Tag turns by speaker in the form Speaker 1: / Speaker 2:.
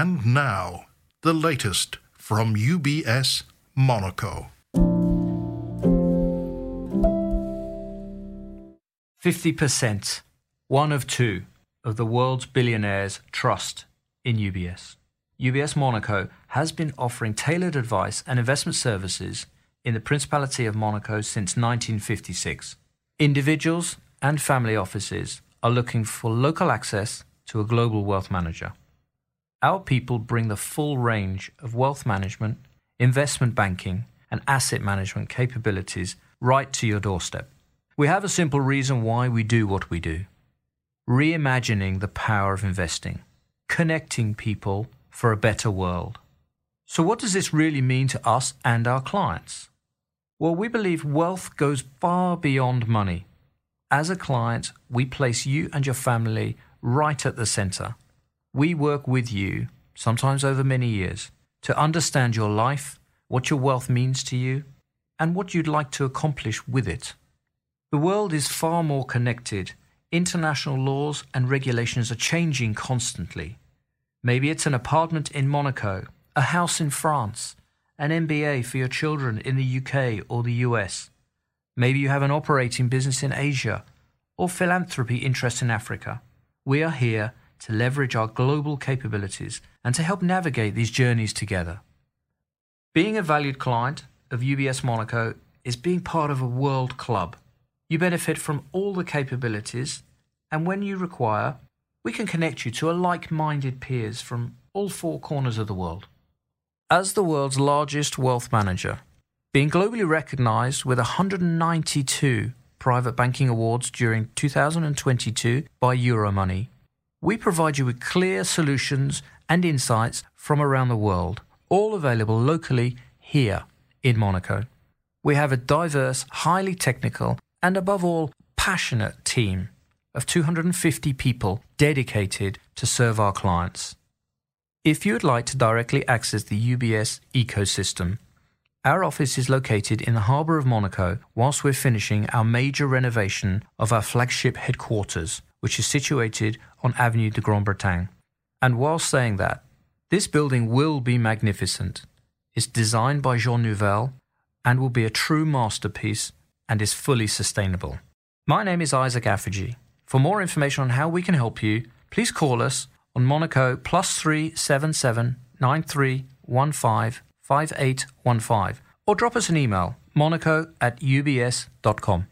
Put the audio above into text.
Speaker 1: And now, the latest from UBS Monaco.
Speaker 2: 50%, one of two, of the world's billionaires trust in UBS. UBS Monaco has been offering tailored advice and investment services in the Principality of Monaco since 1956. Individuals and family offices are looking for local access to a global wealth manager. Our people bring the full range of wealth management, investment banking, and asset management capabilities right to your doorstep. We have a simple reason why we do what we do reimagining the power of investing, connecting people for a better world. So, what does this really mean to us and our clients? Well, we believe wealth goes far beyond money. As a client, we place you and your family right at the center. We work with you, sometimes over many years, to understand your life, what your wealth means to you, and what you'd like to accomplish with it. The world is far more connected. International laws and regulations are changing constantly. Maybe it's an apartment in Monaco, a house in France, an MBA for your children in the UK or the US. Maybe you have an operating business in Asia or philanthropy interest in Africa. We are here to leverage our global capabilities and to help navigate these journeys together. Being a valued client of UBS Monaco is being part of a world club. You benefit from all the capabilities, and when you require, we can connect you to a like minded peers from all four corners of the world. As the world's largest wealth manager, being globally recognized with 192 private banking awards during 2022 by Euromoney, we provide you with clear solutions and insights from around the world, all available locally here in Monaco. We have a diverse, highly technical, and above all, passionate team of 250 people dedicated to serve our clients. If you would like to directly access the UBS ecosystem, our office is located in the harbour of Monaco whilst we're finishing our major renovation of our flagship headquarters, which is situated on Avenue de Grande Bretagne. And while saying that, this building will be magnificent. It's designed by Jean Nouvel and will be a true masterpiece and is fully sustainable. My name is Isaac Afiji. For more information on how we can help you, please call us on Monaco plus 377 9315 or drop us an email monaco at ubs.com.